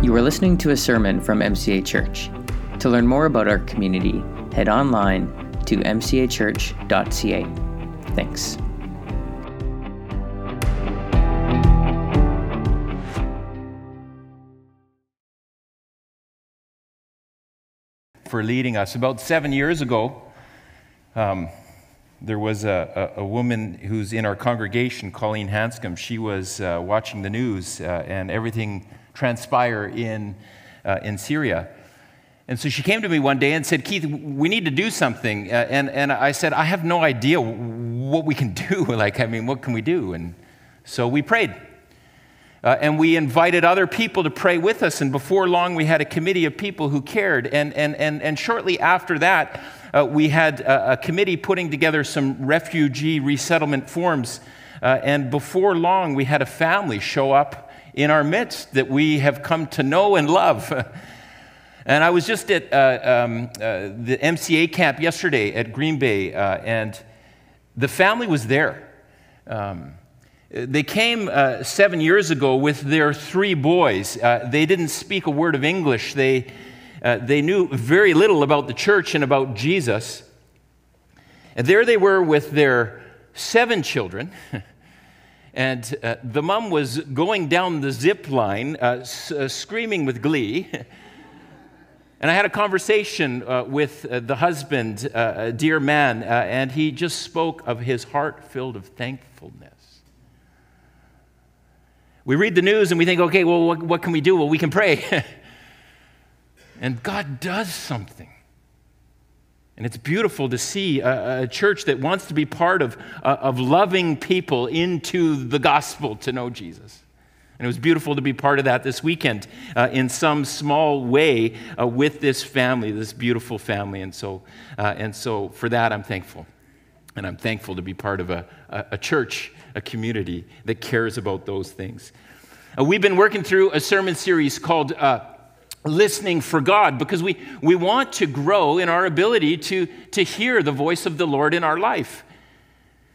You are listening to a sermon from MCA Church. To learn more about our community, head online to mcachurch.ca. Thanks. For leading us. About seven years ago, um, there was a, a, a, woman who's in our congregation, Colleen Hanscom. She was uh, watching the news uh, and everything transpire in, uh, in Syria. And so she came to me one day and said, Keith, we need to do something. Uh, and, and I said, I have no idea what we can do. like, I mean, what can we do? And so we prayed. Uh, and we invited other people to pray with us. And before long, we had a committee of people who cared. And, and, and, and shortly after that, uh, we had a, a, committee putting together some refugee resettlement forms. Uh, and before long, we had a family show up in our midst that we have come to know and love. and I was just at uh, um, uh, the MCA camp yesterday at Green Bay, uh, and the family was there. Um, they came uh, seven years ago with their three boys. Uh, they didn't speak a word of English. They, uh, they knew very little about the church and about Jesus. And there they were with their seven children. and uh, the mom was going down the zip line, uh, s- uh, screaming with glee. and I had a conversation with the husband, a dear man, and he just spoke of his heart filled of thankfulness. We read the news and we think, okay, well, what, what can we do? Well, we can pray. And God does something. And it's beautiful to see a, a, church that wants to be part of, uh, of loving people into the gospel to know Jesus. And it was beautiful to be part of that this weekend uh, in some small way uh, with this family, this beautiful family. And so, uh, and so for that, I'm thankful. And I'm thankful to be part of a, a, a church, a community that cares about those things. Uh, we've been working through a sermon series called uh, listening for God because we, we want to grow in our ability to, to hear the voice of the Lord in our life.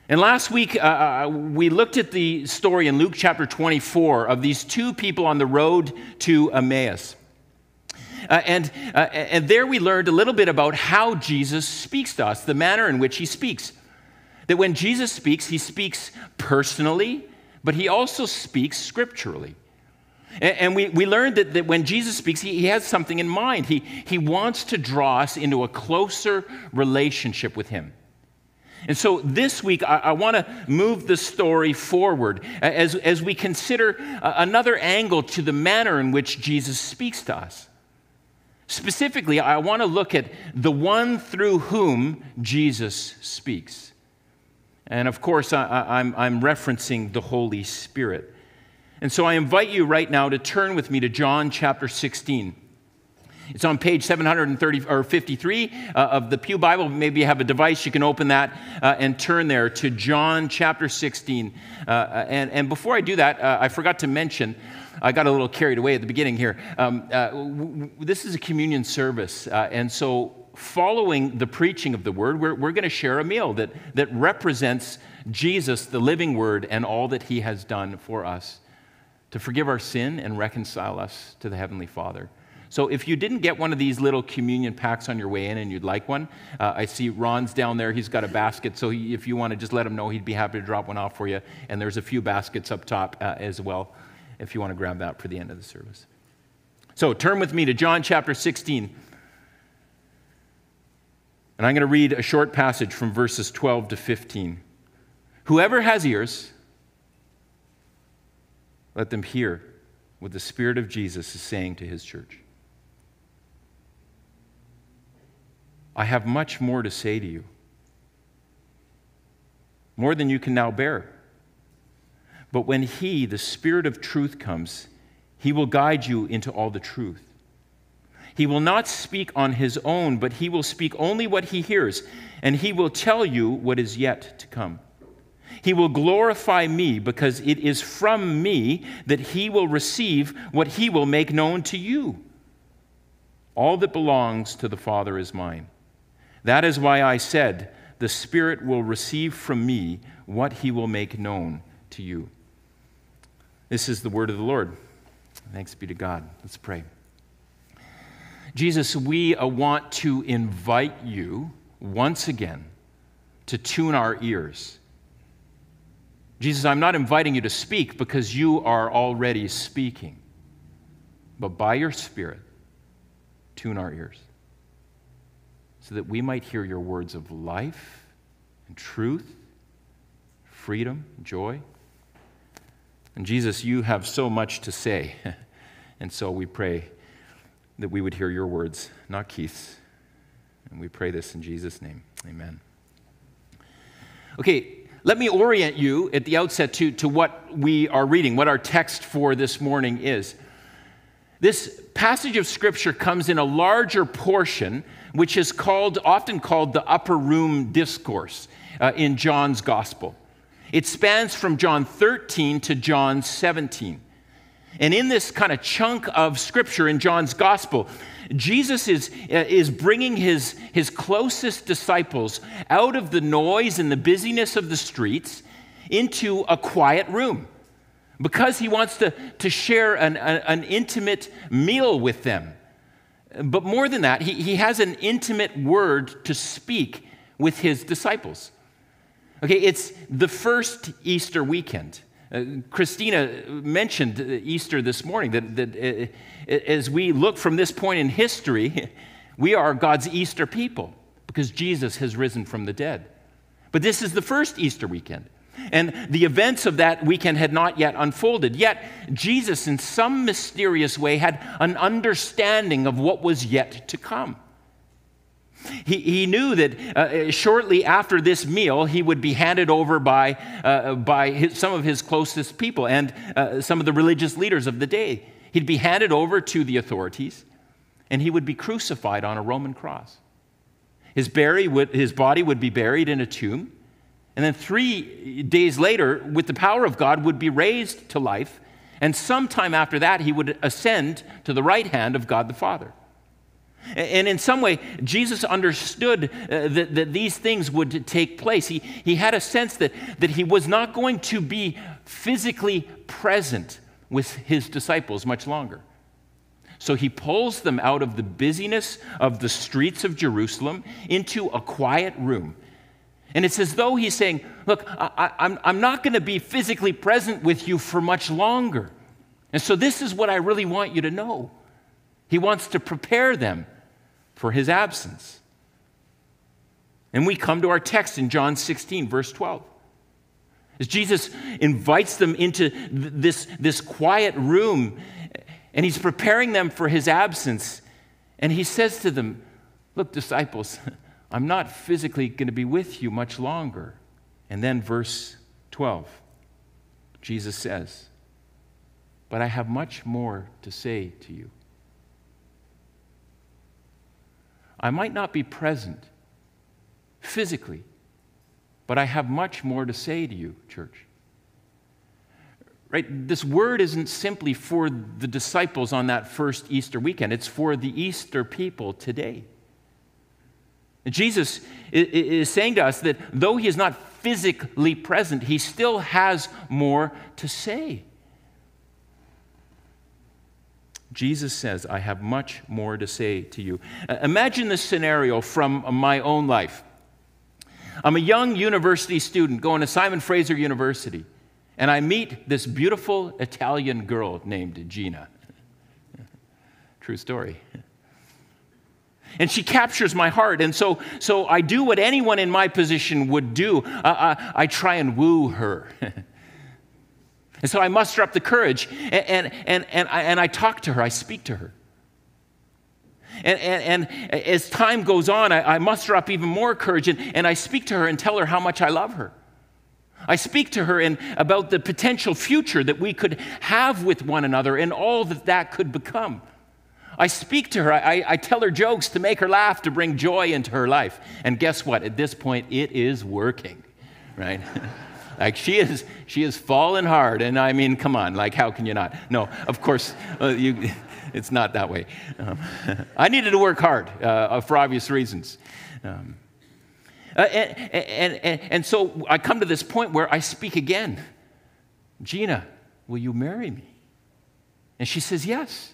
And last week, uh, uh, we looked at the story in Luke chapter 24 of these two people on the road to Emmaus. Uh, and, uh, and there we learned a little bit about how Jesus speaks to us, the manner in which he speaks. That when Jesus speaks, he speaks personally, but he also speaks scripturally. And we, we learned that, that when Jesus speaks, he, he has something in mind. He, he wants to draw us into a closer relationship with him. And so this week, I, I want to move the story forward as, as we consider another angle to the manner in which Jesus speaks to us. Specifically, I want to look at the one through whom Jesus speaks. And of course, I, I'm, I'm referencing the Holy Spirit. And so I invite you right now to turn with me to John chapter 16. It's on page 730 or 53 uh, of the Pew Bible. Maybe you have a device, you can open that uh, and turn there to John chapter 16. Uh, and, and before I do that, uh, I forgot to mention, I got a little carried away at the beginning here. Um, uh, w- this is a communion service. Uh, and so, following the preaching of the word, we're, we're going to share a meal that, that represents Jesus, the living word, and all that he has done for us to forgive our sin and reconcile us to the Heavenly Father. So if you didn't get one of these little communion packs on your way in and you'd like one, uh, I see Ron's down there. He's got a basket. So he, if you want to just let him know, he'd be happy to drop one off for you. And there's a few baskets up top uh, as well if you want to grab that for the end of the service. So turn with me to John chapter 16. And I'm going to read a short passage from verses 12 to 15. Whoever has ears, let them hear what the Spirit of Jesus is saying to his church. I have much more to say to you, more than you can now bear. But when He, the Spirit of truth, comes, He will guide you into all the truth. He will not speak on His own, but He will speak only what He hears, and He will tell you what is yet to come. He will glorify me because it is from me that he will receive what he will make known to you. All that belongs to the Father is mine. That is why I said, The Spirit will receive from me what he will make known to you. This is the word of the Lord. Thanks be to God. Let's pray. Jesus, we uh, want to invite you once again to tune our ears. Jesus, I'm not inviting you to speak because you are already speaking, but by your Spirit, tune our ears so that we might hear your words of life and truth, freedom, joy. And Jesus, you have so much to say. and so we pray that we would hear your words, not Keith's. And we pray this in Jesus' name. Amen. Okay, let me orient you at the outset to, to what we are reading, what our text for this morning is. This passage of Scripture comes in a larger portion, which is called, often called the upper room discourse uh, in John's Gospel. It spans from John 13 to John 17. And in this kind of chunk of scripture in John's gospel, Jesus is, uh, is bringing his, his closest disciples out of the noise and the busyness of the streets into a quiet room because he wants to, to share an, an intimate meal with them. But more than that, he, he has an intimate word to speak with his disciples. Okay, it's the first Easter weekend. Uh, Christina mentioned Easter this morning that, that uh, as we look from this point in history, we are God's Easter people because Jesus has risen from the dead. But this is the first Easter weekend. And the events of that weekend had not yet unfolded. Yet, Jesus, in some mysterious way, had an understanding of what was yet to come. He, he knew that uh, shortly after this meal, he would be handed over by, uh, by his, some of his closest people and uh, some of the religious leaders of the day. He'd be handed over to the authorities, and he would be crucified on a Roman cross. His, bury would, his body would be buried in a tomb, and then three days later, with the power of God, would be raised to life, and sometime after that, he would ascend to the right hand of God the Father. And in some way, Jesus understood uh, that, that, these things would take place. He, he had a sense that, that he was not going to be physically present with his disciples much longer. So he pulls them out of the busyness of the streets of Jerusalem into a quiet room. And it's as though he's saying, Look, I, I'm, I'm not going to be physically present with you for much longer. And so this is what I really want you to know. He wants to prepare them for his absence. And we come to our text in John 16, verse 12. As Jesus invites them into this, this quiet room and he's preparing them for his absence, and he says to them, Look, disciples, I'm not physically going to be with you much longer. And then, verse 12, Jesus says, But I have much more to say to you. I might not be present physically, but I have much more to say to you, church. Right? This word isn't simply for the disciples on that first Easter weekend, it's for the Easter people today. Jesus is saying to us that though he is not physically present, he still has more to say. Jesus says, I have much more to say to you. Uh, imagine this scenario from my own life. I'm a young university student going to Simon Fraser University, and I meet this beautiful Italian girl named Gina. True story. And she captures my heart. And so, so I do what anyone in my position would do uh, I, I try and woo her. And so I muster up the courage and, and, and, and, I, and I talk to her, I speak to her. And, and, and as time goes on, I, I muster up even more courage and, and I speak to her and tell her how much I love her. I speak to her in, about the potential future that we could have with one another and all that that could become. I speak to her, I, I, tell her jokes to make her laugh, to bring joy into her life. And guess what? At this point, it is working, right? Like she is, she is fallen hard, and I mean, come on, like how can you not? No, of course, uh, you, it's not that way. Um, I needed to work hard uh, for obvious reasons. Um, uh, and, and, and, and so I come to this point where I speak again. Gina, will you marry me? And she says, Yes.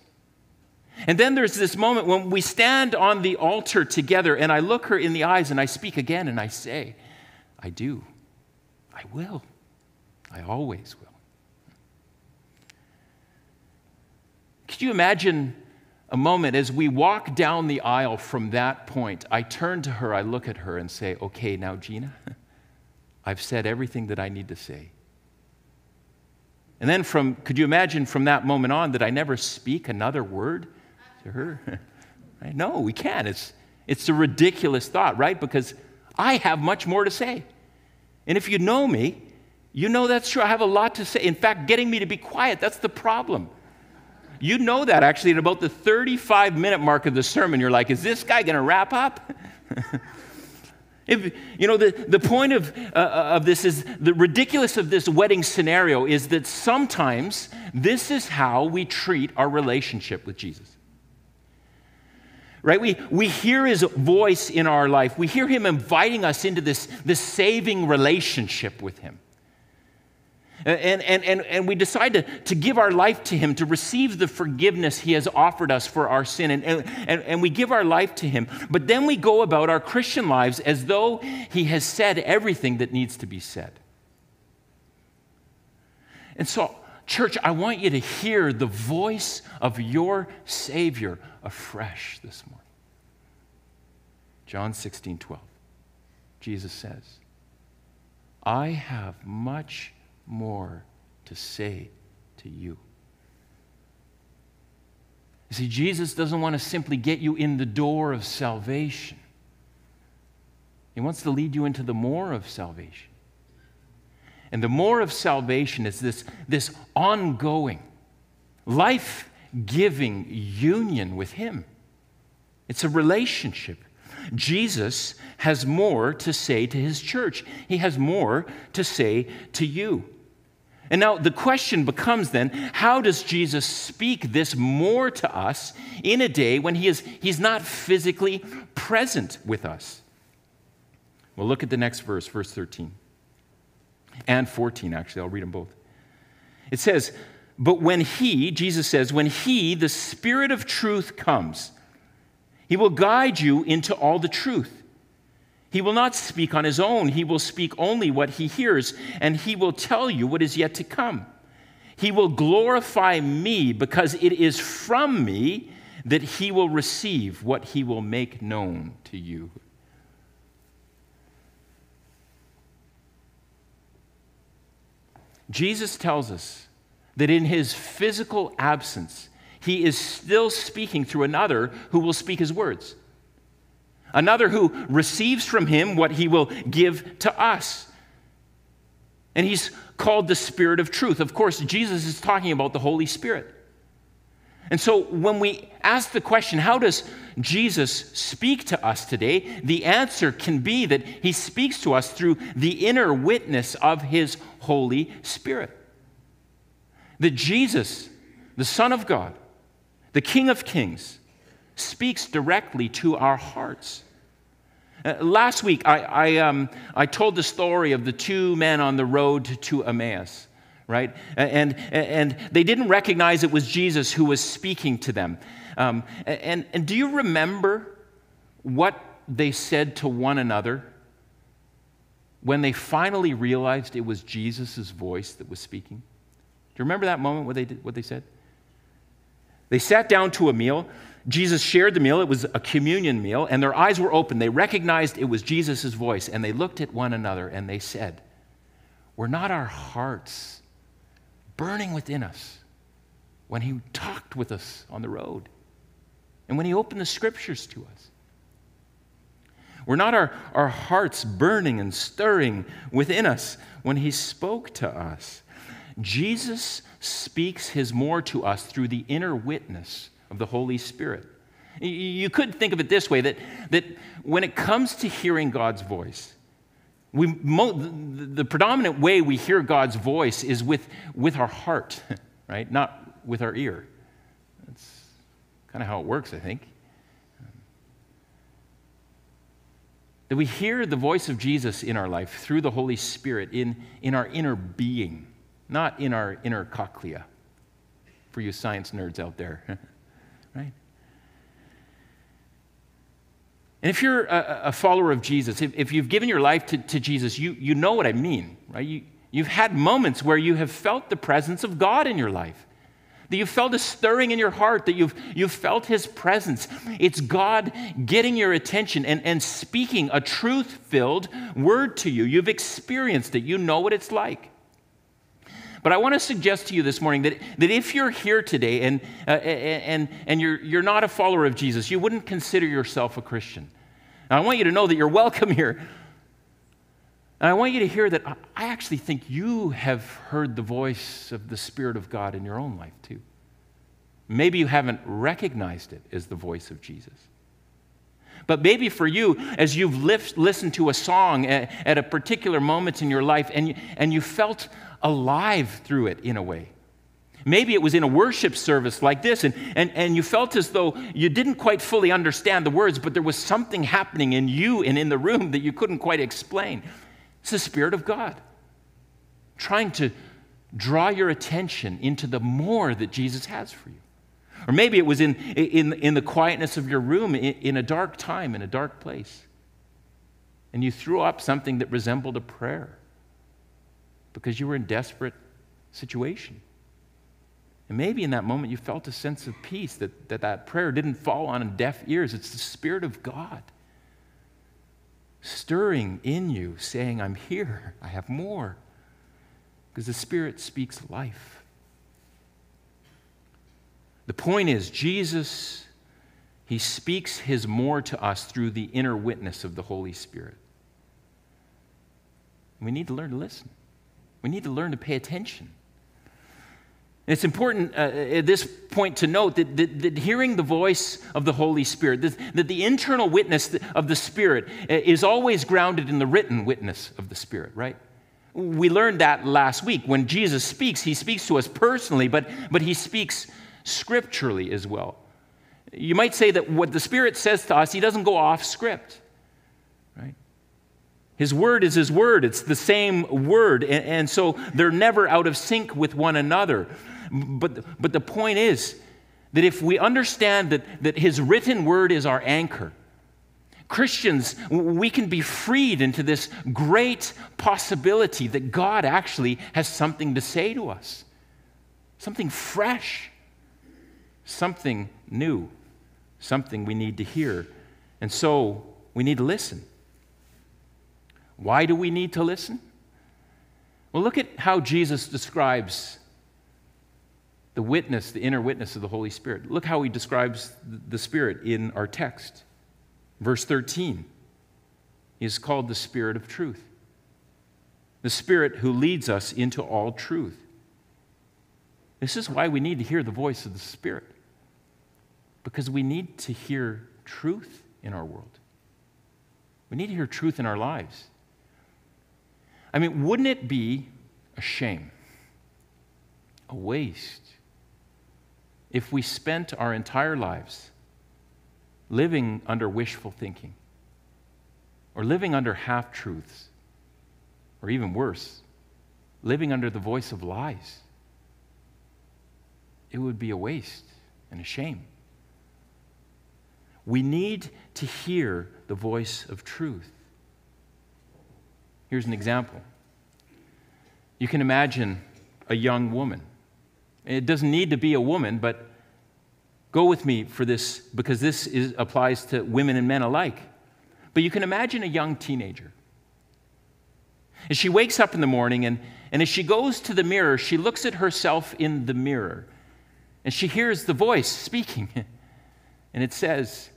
And then there's this moment when we stand on the altar together, and I look her in the eyes and I speak again and I say, I do. I will. I always will. Could you imagine a moment as we walk down the aisle from that point? I turn to her, I look at her, and say, Okay, now, Gina, I've said everything that I need to say. And then, from, could you imagine from that moment on that I never speak another word to her? No, we can't. It's, it's a ridiculous thought, right? Because I have much more to say. And if you know me, you know that's true. I have a lot to say. In fact, getting me to be quiet, that's the problem. You know that actually at about the 35 minute mark of the sermon, you're like, is this guy going to wrap up? if, you know, the, the point of, uh, of this is the ridiculous of this wedding scenario is that sometimes this is how we treat our relationship with Jesus. Right? We, we hear his voice in our life. We hear him inviting us into this, this saving relationship with him. And, and, and, and we decide to, to give our life to Him, to receive the forgiveness He has offered us for our sin. And, and, and we give our life to Him. But then we go about our Christian lives as though He has said everything that needs to be said. And so, church, I want you to hear the voice of your Savior afresh this morning. John 16, 12. Jesus says, I have much more to say to you. You see, Jesus doesn't want to simply get you in the door of salvation, He wants to lead you into the more of salvation. And the more of salvation is this, this ongoing, life giving union with Him. It's a relationship. Jesus has more to say to His church, He has more to say to you. And now the question becomes then how does Jesus speak this more to us in a day when he is, he's not physically present with us? Well, look at the next verse, verse 13 and 14, actually. I'll read them both. It says, But when he, Jesus says, when he, the Spirit of truth, comes, he will guide you into all the truth. He will not speak on his own. He will speak only what he hears, and he will tell you what is yet to come. He will glorify me because it is from me that he will receive what he will make known to you. Jesus tells us that in his physical absence, he is still speaking through another who will speak his words another who receives from him what he will give to us. And he's called the Spirit of truth. Of course, Jesus is talking about the Holy Spirit. And so when we ask the question, how does Jesus speak to us today? The answer can be that he speaks to us through the inner witness of his Holy Spirit. That Jesus, the Son of God, the King of Kings, speaks directly to our hearts. Uh, last week, I, I, um, I told the story of the two men on the road to Emmaus, right? And, and they didn't recognize it was Jesus who was speaking to them. Um, and, and do you remember what they said to one another when they finally realized it was Jesus' voice that was speaking? Do you remember that moment, what they, did, what they said? They sat down to a meal. Jesus shared the meal. It was a communion meal, and their eyes were open. They recognized it was Jesus' voice, and they looked at one another and they said, Were not our hearts burning within us when he talked with us on the road and when he opened the scriptures to us? Were not our, our hearts burning and stirring within us when he spoke to us? Jesus speaks his more to us through the inner witness of the Holy Spirit. You could think of it this way that, that when it comes to hearing God's voice, we, the predominant way we hear God's voice is with, with our heart, right? Not with our ear. That's kind of how it works, I think. That we hear the voice of Jesus in our life through the Holy Spirit in, in our inner being, not in our inner cochlea. for you science nerds out there, right? And if you're a, a follower of Jesus, if, if, you've given your life to, to Jesus, you, you know what I mean, right? You, you've had moments where you have felt the presence of God in your life that you've felt a stirring in your heart, that you've, you've felt His presence. It's God getting your attention and, and speaking a truth filled word to you. You've experienced it, you know what it's like. But I want to suggest to you this morning that, that if you're here today and, uh, and, and you're, you're not a follower of Jesus, you wouldn't consider yourself a Christian. Now, I want you to know that you're welcome here. And I want you to hear that I actually think you have heard the voice of the Spirit of God in your own life too. Maybe you haven't recognized it as the voice of Jesus. But maybe for you, as you've listened to a song at, at a particular moment in your life and you, and you felt alive through it in a way. Maybe it was in a worship service like this, and, and, and you felt as though you didn't quite fully understand the words, but there was something happening in you and in the room that you couldn't quite explain. It's the Spirit of God trying to draw your attention into the more that Jesus has for you. Or maybe it was in, in, in the quietness of your room in, in a dark time, in a dark place. And you threw up something that resembled a prayer because you were in desperate situation. And maybe in that moment you felt a sense of peace that that, that prayer didn't fall on deaf ears. It's the Spirit of God stirring in you, saying, I'm here, I have more. Because the Spirit speaks life. The point is, Jesus, He speaks His more to us through the inner witness of the Holy Spirit. We need to learn to listen, we need to learn to pay attention. it's important uh, at this point to note that, that, that, hearing the voice of the Holy Spirit, that, that the internal witness of the Spirit uh, is always grounded in the written witness of the Spirit, right? We learned that last week. When Jesus speaks, he speaks to us personally, but, but he speaks scripturally as well. You might say that what the Spirit says to us, He doesn't go off script, right? His word is His word, it's the same word, and, and so they're never out of sync with one another. But, but the point is that if we understand that, that His written word is our anchor, Christians, we can be freed into this great possibility that God actually has something to say to us, something fresh something new, something we need to hear. And so we need to listen. Why do we need to listen? Well, look at how Jesus describes the witness, the inner witness of the Holy Spirit. Look how he describes the Spirit in our text. Verse 13 he is called the Spirit of truth, the Spirit who leads us into all truth. This is why we need to hear the voice of the Spirit because we need to hear truth in our world. We need to hear truth in our lives. I mean, wouldn't it be a shame, a waste, if we spent our entire lives living under wishful thinking or living under half truths or even worse, living under the voice of lies? It would be a waste and a shame. We need to hear the voice of truth. Here's an example. You can imagine a young woman. It doesn't need to be a woman, but go with me for this because this is, applies to women and men alike. But you can imagine a young teenager. And she wakes up in the morning, and, and as she goes to the mirror, she looks at herself in the mirror, and she hears the voice speaking. And it says,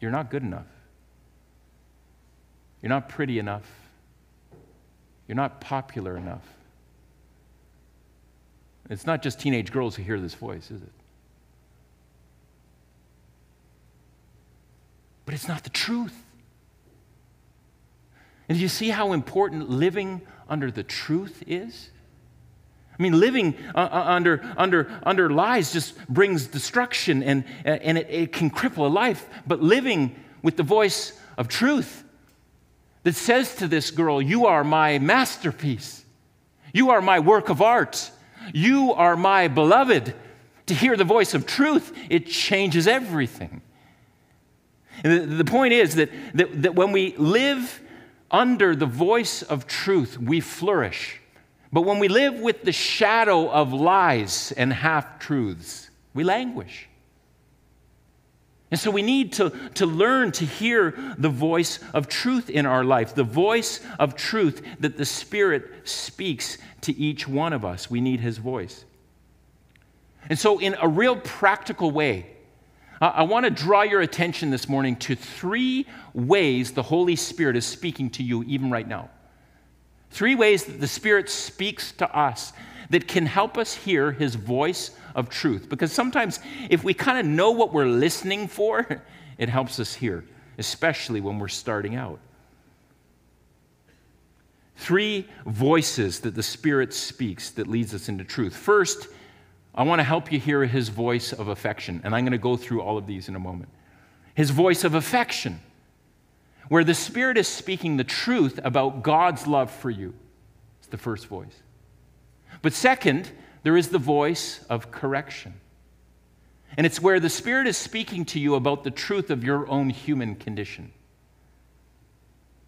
you're not good enough. You're not pretty enough. You're not popular enough. It's not just teenage girls who hear this voice, is it? But it's not the truth. And do you see how important living under the truth is? I mean, living uh, uh, under, under, under lies just brings destruction and, and it, it can cripple a life. But living with the voice of truth that says to this girl, You are my masterpiece. You are my work of art. You are my beloved. To hear the voice of truth, it changes everything. And the, the point is that, that, that when we live under the voice of truth, we flourish. But when we live with the shadow of lies and half truths, we languish. And so we need to, to learn to hear the voice of truth in our life, the voice of truth that the Spirit speaks to each one of us. We need His voice. And so, in a real practical way, I want to draw your attention this morning to three ways the Holy Spirit is speaking to you, even right now. Three ways that the Spirit speaks to us that can help us hear His voice of truth. Because sometimes, if we kind of know what we're listening for, it helps us hear, especially when we're starting out. Three voices that the Spirit speaks that leads us into truth. First, I want to help you hear his voice of affection. And I'm going to go through all of these in a moment. His voice of affection, where the Spirit is speaking the truth about God's love for you. It's the first voice. But second, there is the voice of correction. And it's where the Spirit is speaking to you about the truth of your own human condition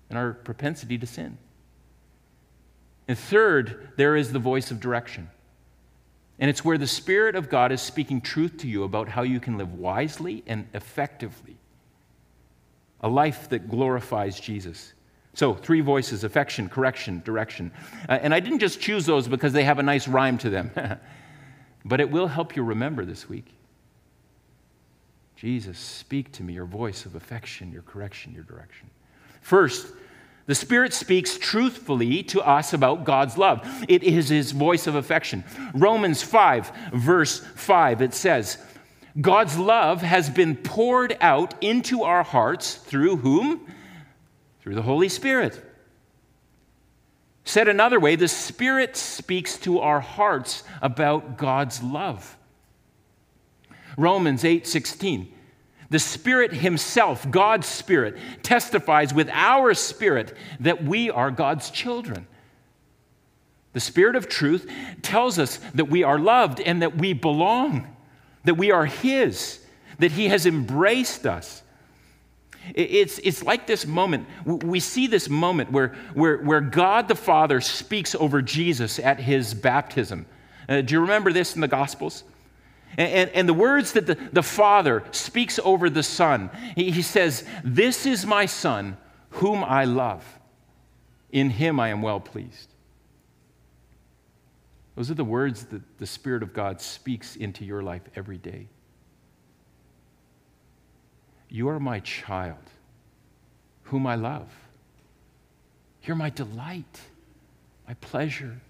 and our propensity to sin. And third, there is the voice of direction. And it's where the Spirit of God is speaking truth to you about how you can live wisely and effectively, a life that glorifies Jesus. So, three voices affection, correction, direction. Uh, and I didn't just choose those because they have a nice rhyme to them, but it will help you remember this week. Jesus, speak to me your voice of affection, your correction, your direction. First, the Spirit speaks truthfully to us about God's love. It is His voice of affection. Romans 5, verse 5, it says, God's love has been poured out into our hearts through whom? Through the Holy Spirit. Said another way, the Spirit speaks to our hearts about God's love. Romans 8 16. The Spirit Himself, God's Spirit, testifies with our spirit that we are God's children. The Spirit of truth tells us that we are loved and that we belong, that we are His, that He has embraced us. It's, it's like this moment. We see this moment where, where, where God the Father speaks over Jesus at his baptism. Uh, do you remember this in the Gospels? And, and, and, the words that the, the Father speaks over the Son, he, he says, This is my Son, whom I love. In him I am well pleased. Those are the words that the Spirit of God speaks into your life every day. You are my child, whom I love. You're my delight, my pleasure.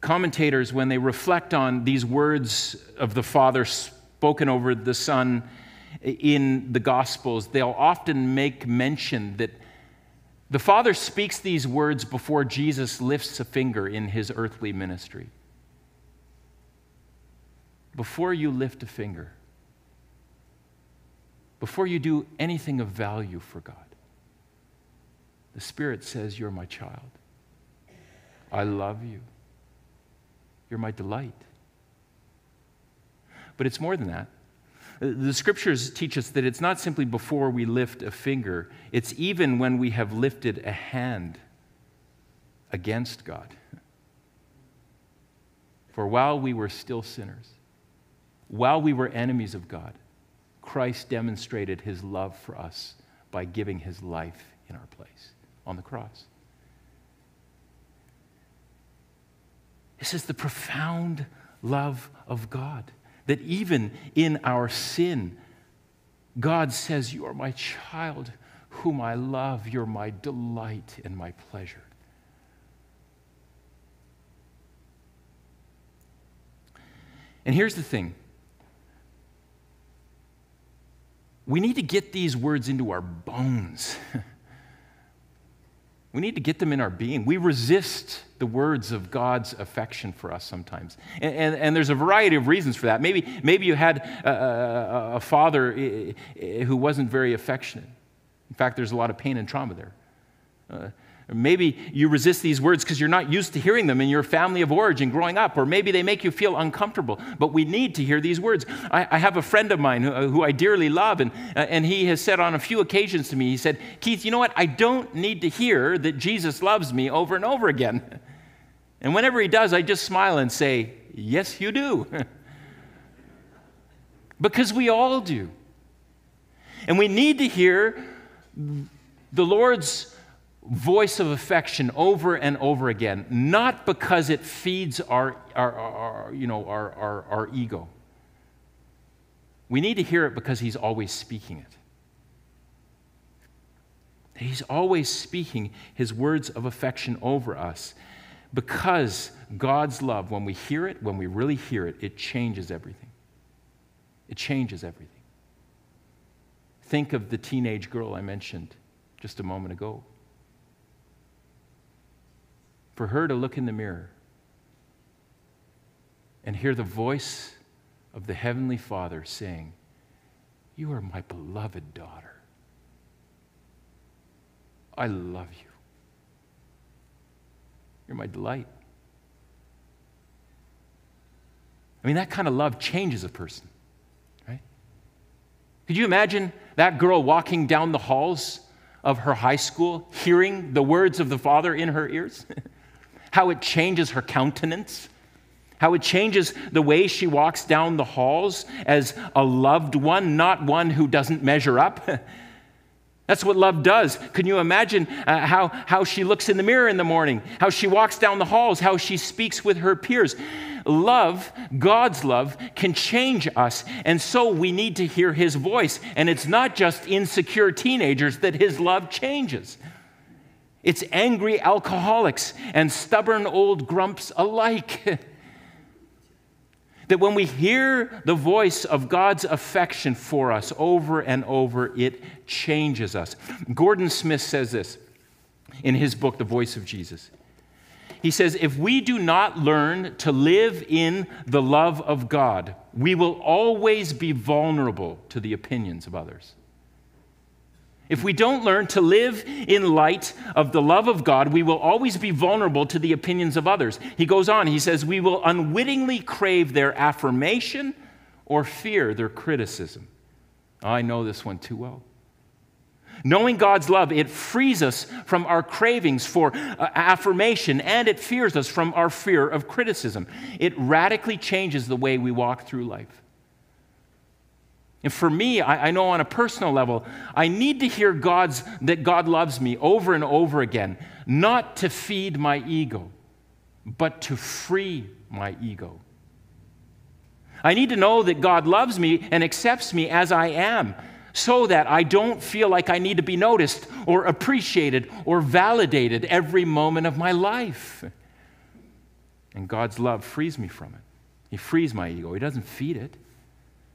commentators, when they reflect on these words of the Father spoken over the Son in the Gospels, they'll often make mention that the Father speaks these words before Jesus lifts a finger in his earthly ministry. Before you lift a finger, before you do anything of value for God, the Spirit says, You're my child. I love you. You're my delight. But it's more than that. The scriptures teach us that it's not simply before we lift a finger, it's even when we have lifted a hand against God. For while we were still sinners, while we were enemies of God, Christ demonstrated his love for us by giving his life in our place on the cross. This is the profound love of God. That even in our sin, God says, You are my child, whom I love. You're my delight and my pleasure. And here's the thing we need to get these words into our bones. We need to get them in our being. We resist the words of God's affection for us sometimes. And, and, and there's a variety of reasons for that. Maybe, maybe you had a, a, a, father who wasn't very affectionate. In fact, there's a lot of pain and trauma there. Uh, Maybe you resist these words because you're not used to hearing them in your family of origin growing up, or maybe they make you feel uncomfortable. But we need to hear these words. I, I have a friend of mine who, who I dearly love, and, uh, and he has said on a few occasions to me, he said, Keith, you know what? I don't need to hear that Jesus loves me over and over again. And whenever he does, I just smile and say, Yes, you do. because we all do. And we need to hear the Lord's voice of affection over and over again, not because it feeds our, our, our you know, our, our, our ego. We need to hear it because He's always speaking it. He's always speaking His words of affection over us because God's love, when we hear it, when we really hear it, it changes everything. It changes everything. Think of the teenage girl I mentioned just a moment ago. For her to look in the mirror and hear the voice of the Heavenly Father saying, You are my beloved daughter. I love you. You're my delight. I mean, that kind of love changes a person, right? Could you imagine that girl walking down the halls of her high school, hearing the words of the Father in her ears? how it changes her countenance, how it changes the way she walks down the halls as a loved one, not one who doesn't measure up. That's what love does. Can you imagine uh, how, how she looks in the mirror in the morning, how she walks down the halls, how she speaks with her peers? Love, God's love, can change us. And so we need to hear his voice. And it's not just insecure teenagers that his love changes. It's angry alcoholics and stubborn old grumps alike. that when we hear the voice of God's affection for us over and over, it changes us. Gordon Smith says this in his book, The Voice of Jesus. He says, If we do not learn to live in the love of God, we will always be vulnerable to the opinions of others. If we don't learn to live in light of the love of God, we will always be vulnerable to the opinions of others. He goes on, he says, We will unwittingly crave their affirmation or fear their criticism. I know this one too well. Knowing God's love, it frees us from our cravings for uh, affirmation and it fears us from our fear of criticism. It radically changes the way we walk through life. And for me, I, I, know on a personal level, I need to hear God's, that God loves me over and over again, not to feed my ego, but to free my ego. I need to know that God loves me and accepts me as I am so that I don't feel like I need to be noticed or appreciated or validated every moment of my life. And God's love frees me from it. He frees my ego, He doesn't feed it.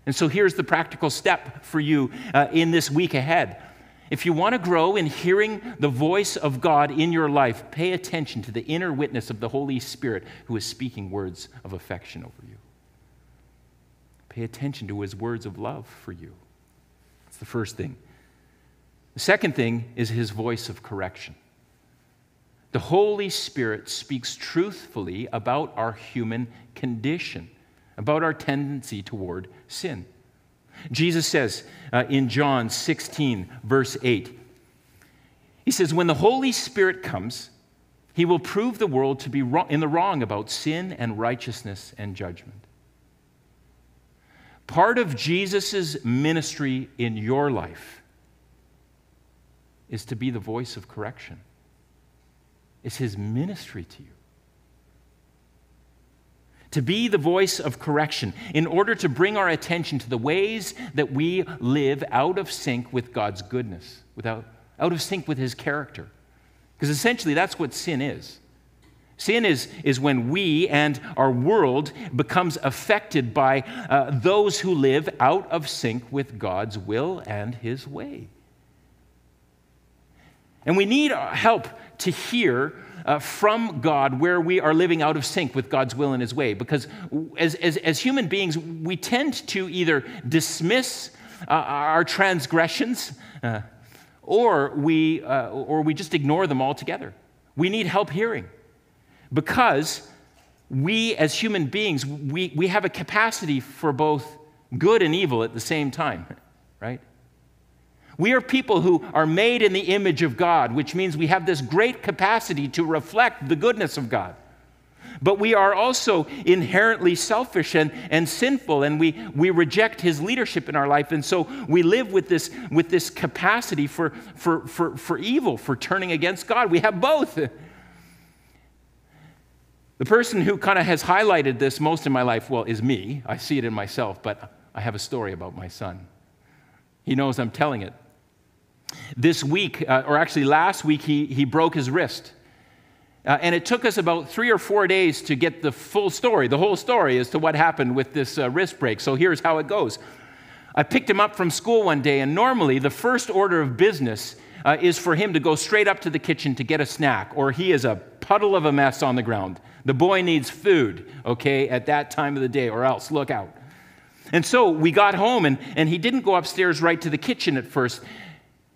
And so here's the practical step for you uh, in this week ahead. If you want to grow in hearing the voice of God in your life, pay attention to the inner witness of the Holy Spirit who is speaking words of affection over you. Pay attention to his words of love for you. That's the first thing. The second thing is his voice of correction. The Holy Spirit speaks truthfully about our human condition about our tendency toward sin. Jesus says uh, in John 16, verse 8, He says, When the Holy Spirit comes, He will prove the world to be in the wrong about sin and righteousness and judgment. Part of Jesus' ministry in your life is to be the voice of correction. It's his ministry to you to be the voice of correction in order to bring our attention to the ways that we live out of sync with God's goodness, without, out of sync with His character. Because essentially, that's what sin is. Sin is, is when we and our world becomes affected by uh, those who live out of sync with God's will and His way. And we need help to hear uh, from God where we are living out of sync with God's will and His way. Because as, as, as human beings, we tend to either dismiss uh, our transgressions uh, or, we, uh, or we just ignore them altogether. We need help hearing because we, as human beings, we, we have a capacity for both good and evil at the same time, right? We are people who are made in the image of God, which means we have this great capacity to reflect the goodness of God. But we are also inherently selfish and, and sinful, and we, we reject his leadership in our life. And so we live with this, with this capacity for, for, for, for evil, for turning against God. We have both. The person who kind of has highlighted this most in my life, well, is me. I see it in myself, but I have a story about my son. He knows I'm telling it. This week, uh, or actually last week, he, he broke his wrist. Uh, and it took us about three or four days to get the full story, the whole story as to what happened with this uh, wrist break. So here's how it goes. I picked him up from school one day, and normally the first order of business uh, is for him to go straight up to the kitchen to get a snack, or he is a puddle of a mess on the ground. The boy needs food, okay, at that time of the day, or else look out. And so we got home, and, and he didn't go upstairs right to the kitchen at first.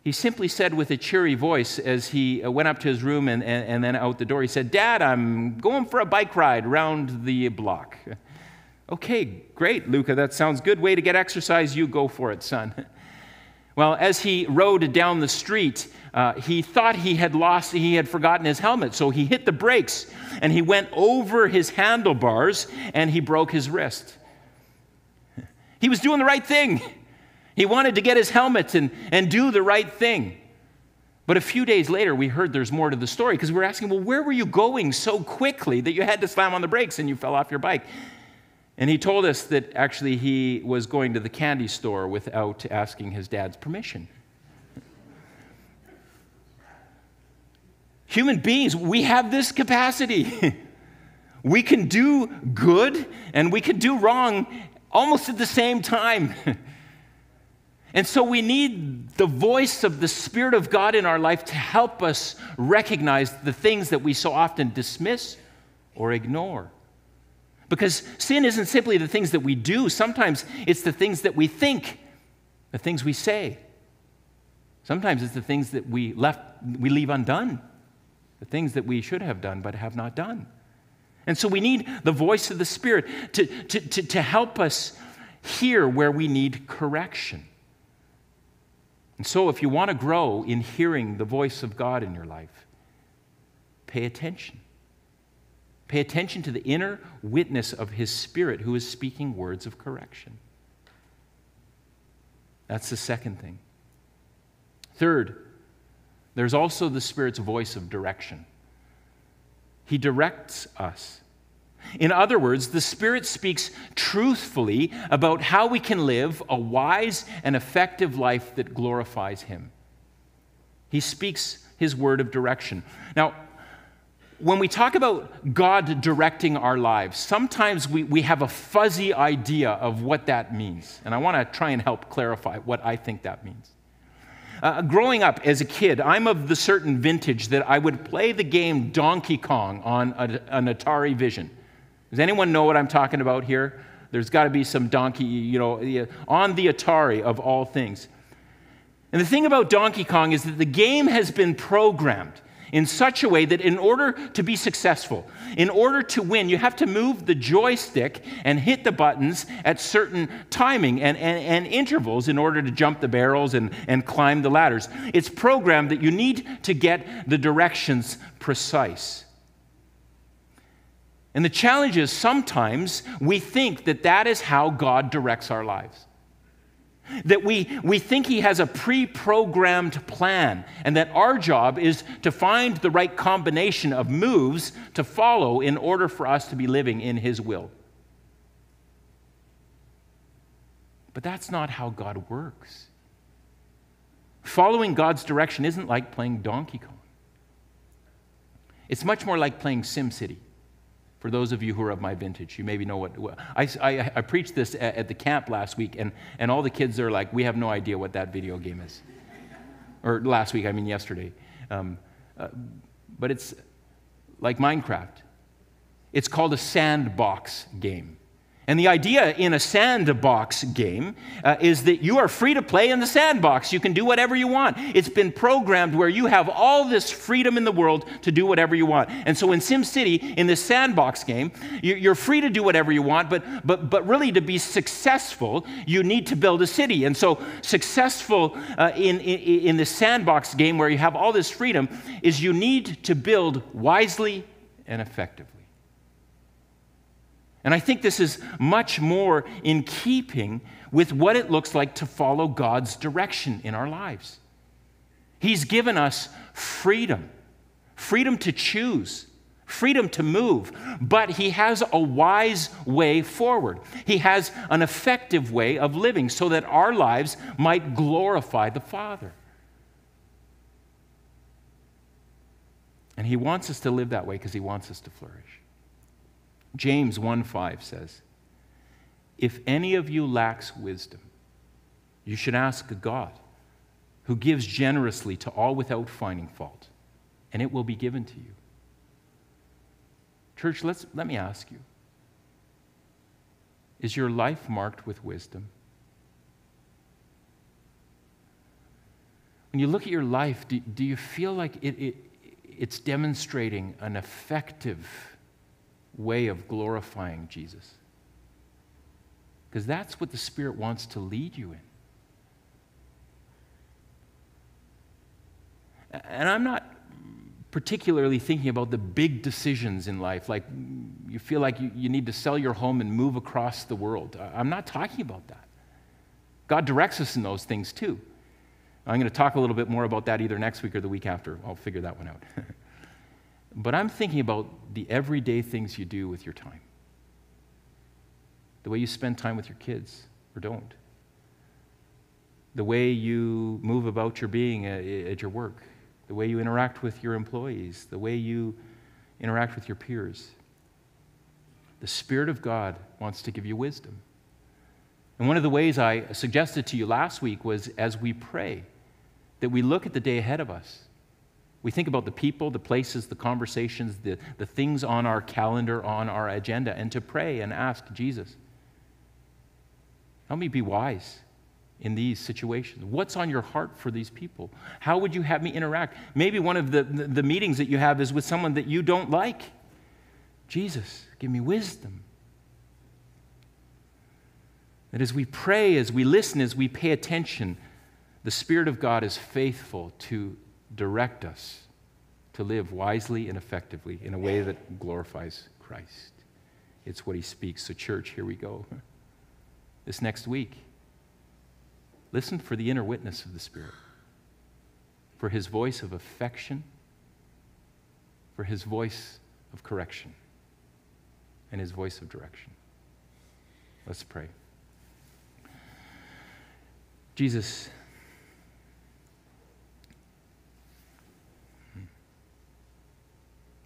He simply said with a cheery voice as he uh, went up to his room and, and, and then out the door, he said, Dad, I'm going for a bike ride around the block. Okay, great, Luca, that sounds good. Way to get exercise. You go for it, son. Well, as he rode down the street, uh, he thought he had lost, he had forgotten his helmet. So he hit the brakes and he went over his handlebars and he broke his wrist. He was doing the right thing. He wanted to get his helmet and, and do the right thing. But a few days later, we heard there's more to the story because we were asking, well, where were you going so quickly that you had to slam on the brakes and you fell off your bike? And he told us that actually he was going to the candy store without asking his dad's permission. Human beings, we have this capacity. we can do good and we can do wrong almost at the same time. and so we need the voice of the Spirit of God in our life to help us recognize the things that we so often dismiss or ignore. Because sin isn't simply the things that we do, sometimes it's the things that we think, the things we say. Sometimes it's the things that we, left, we leave undone the things that we should have done but have not done. And so we need the voice of the Spirit to, to, to, to help us hear where we need correction. And so, if you want to grow in hearing the voice of God in your life, pay attention. Pay attention to the inner witness of His Spirit who is speaking words of correction. That's the second thing. Third, there's also the Spirit's voice of direction. He directs us. In other words, the Spirit speaks truthfully about how we can live a wise and effective life that glorifies Him. He speaks His word of direction. Now, when we talk about God directing our lives, sometimes we, we have a fuzzy idea of what that means. And I want to try and help clarify what I think that means. Uh, growing up as a kid, I'm of the certain vintage that I would play the game Donkey Kong on a, an Atari Vision. Does anyone know what I'm talking about here? There's got to be some donkey, you know, on the Atari of all things. And the thing about Donkey Kong is that the game has been programmed in such a way that in order to be successful, in order to win, you have to move the joystick and hit the buttons at certain timing and, and, and intervals in order to jump the barrels and, and climb the ladders. It's programmed that you need to get the directions precise. And the challenge is sometimes we think that that is how God directs our lives. That we, we think he has a pre programmed plan, and that our job is to find the right combination of moves to follow in order for us to be living in his will. But that's not how God works. Following God's direction isn't like playing Donkey Kong, it's much more like playing SimCity. For those of you who are of my vintage, you maybe know what. I, I, I preached this at, at, the camp last week, and, and all the kids are like, we have no idea what that video game is. or last week, I mean yesterday. Um, uh, but it's like Minecraft. It's called a sandbox game. And the idea in a sandbox game uh, is that you are free to play in the sandbox. You can do whatever you want. It's been programmed where you have all this freedom in the world to do whatever you want. And so in SimCity, in this sandbox game, you're free to do whatever you want, but, but, but really to be successful, you need to build a city. And so successful uh, in, in, in this sandbox game where you have all this freedom is you need to build wisely and effectively. And I think this is much more in keeping with what it looks like to follow God's direction in our lives. He's given us freedom, freedom to choose, freedom to move, but He has a wise way forward. He has an effective way of living so that our lives might glorify the Father. And He wants us to live that way because He wants us to flourish. James 1:5 says, "If any of you lacks wisdom, you should ask God, who gives generously to all without finding fault, and it will be given to you." Church, let's, let me ask you Is your life marked with wisdom? When you look at your life, do, do you feel like it, it, it's demonstrating an effective way of glorifying Jesus. Because that's what the Spirit wants to lead you in. And I'm not particularly thinking about the big decisions in life, like you feel like you, you need to sell your home and move across the world. I'm not talking about that. God directs us in those things too. I'm going to talk a little bit more about that either next week or the week after. I'll figure that one out. But I'm thinking about the everyday things you do with your time. The way you spend time with your kids or don't. The way you move about your being at, your work. The way you interact with your employees. The way you interact with your peers. The Spirit of God wants to give you wisdom. And one of the ways I suggested to you last week was as we pray, that we look at the day ahead of us we think about the people, the places, the conversations, the, the things on our calendar, on our agenda, and to pray and ask Jesus, help me be wise in these situations. What's on your heart for these people? How would you have me interact? Maybe one of the, the, the meetings that you have is with someone that you don't like. Jesus, give me wisdom. That as we pray, as we listen, as we pay attention, the Spirit of God is faithful to direct us to live wisely and effectively in a way that glorifies Christ. It's what he speaks. So, church, here we go. This next week, listen for the inner witness of the Spirit, for his voice of affection, for his voice of correction, and his voice of direction. Let's pray. Jesus,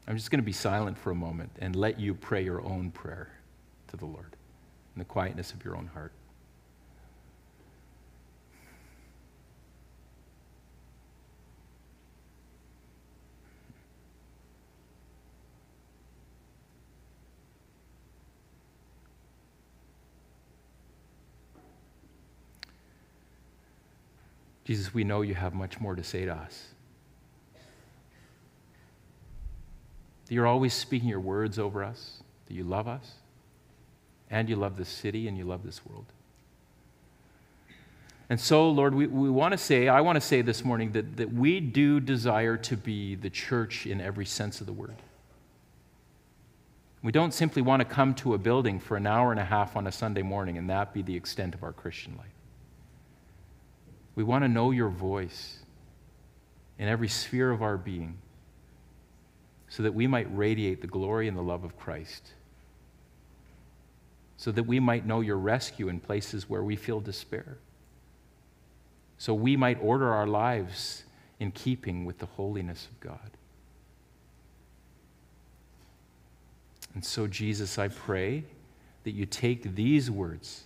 I'm just going to be silent for a moment and let you pray your own prayer to the Lord in the quietness of your own heart. Jesus, we know you have much more to say to us. That you're always speaking your words over us, that you love us, and you love this city and you love this world. And so, Lord, we, we want to say, I want to say this morning that, that we do desire to be the church in every sense of the word. We don't simply want to come to a building for an hour and a half on a Sunday morning and that be the extent of our Christian life. We want to know your voice in every sphere of our being so that we might radiate the glory and the love of Christ, so that we might know your rescue in places where we feel despair, so we might order our lives in keeping with the holiness of God. And so, Jesus, I pray that you take these words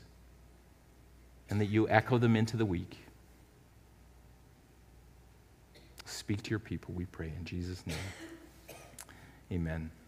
and that you echo them into the week. Speak to your people, we pray, in Jesus' name. Amen.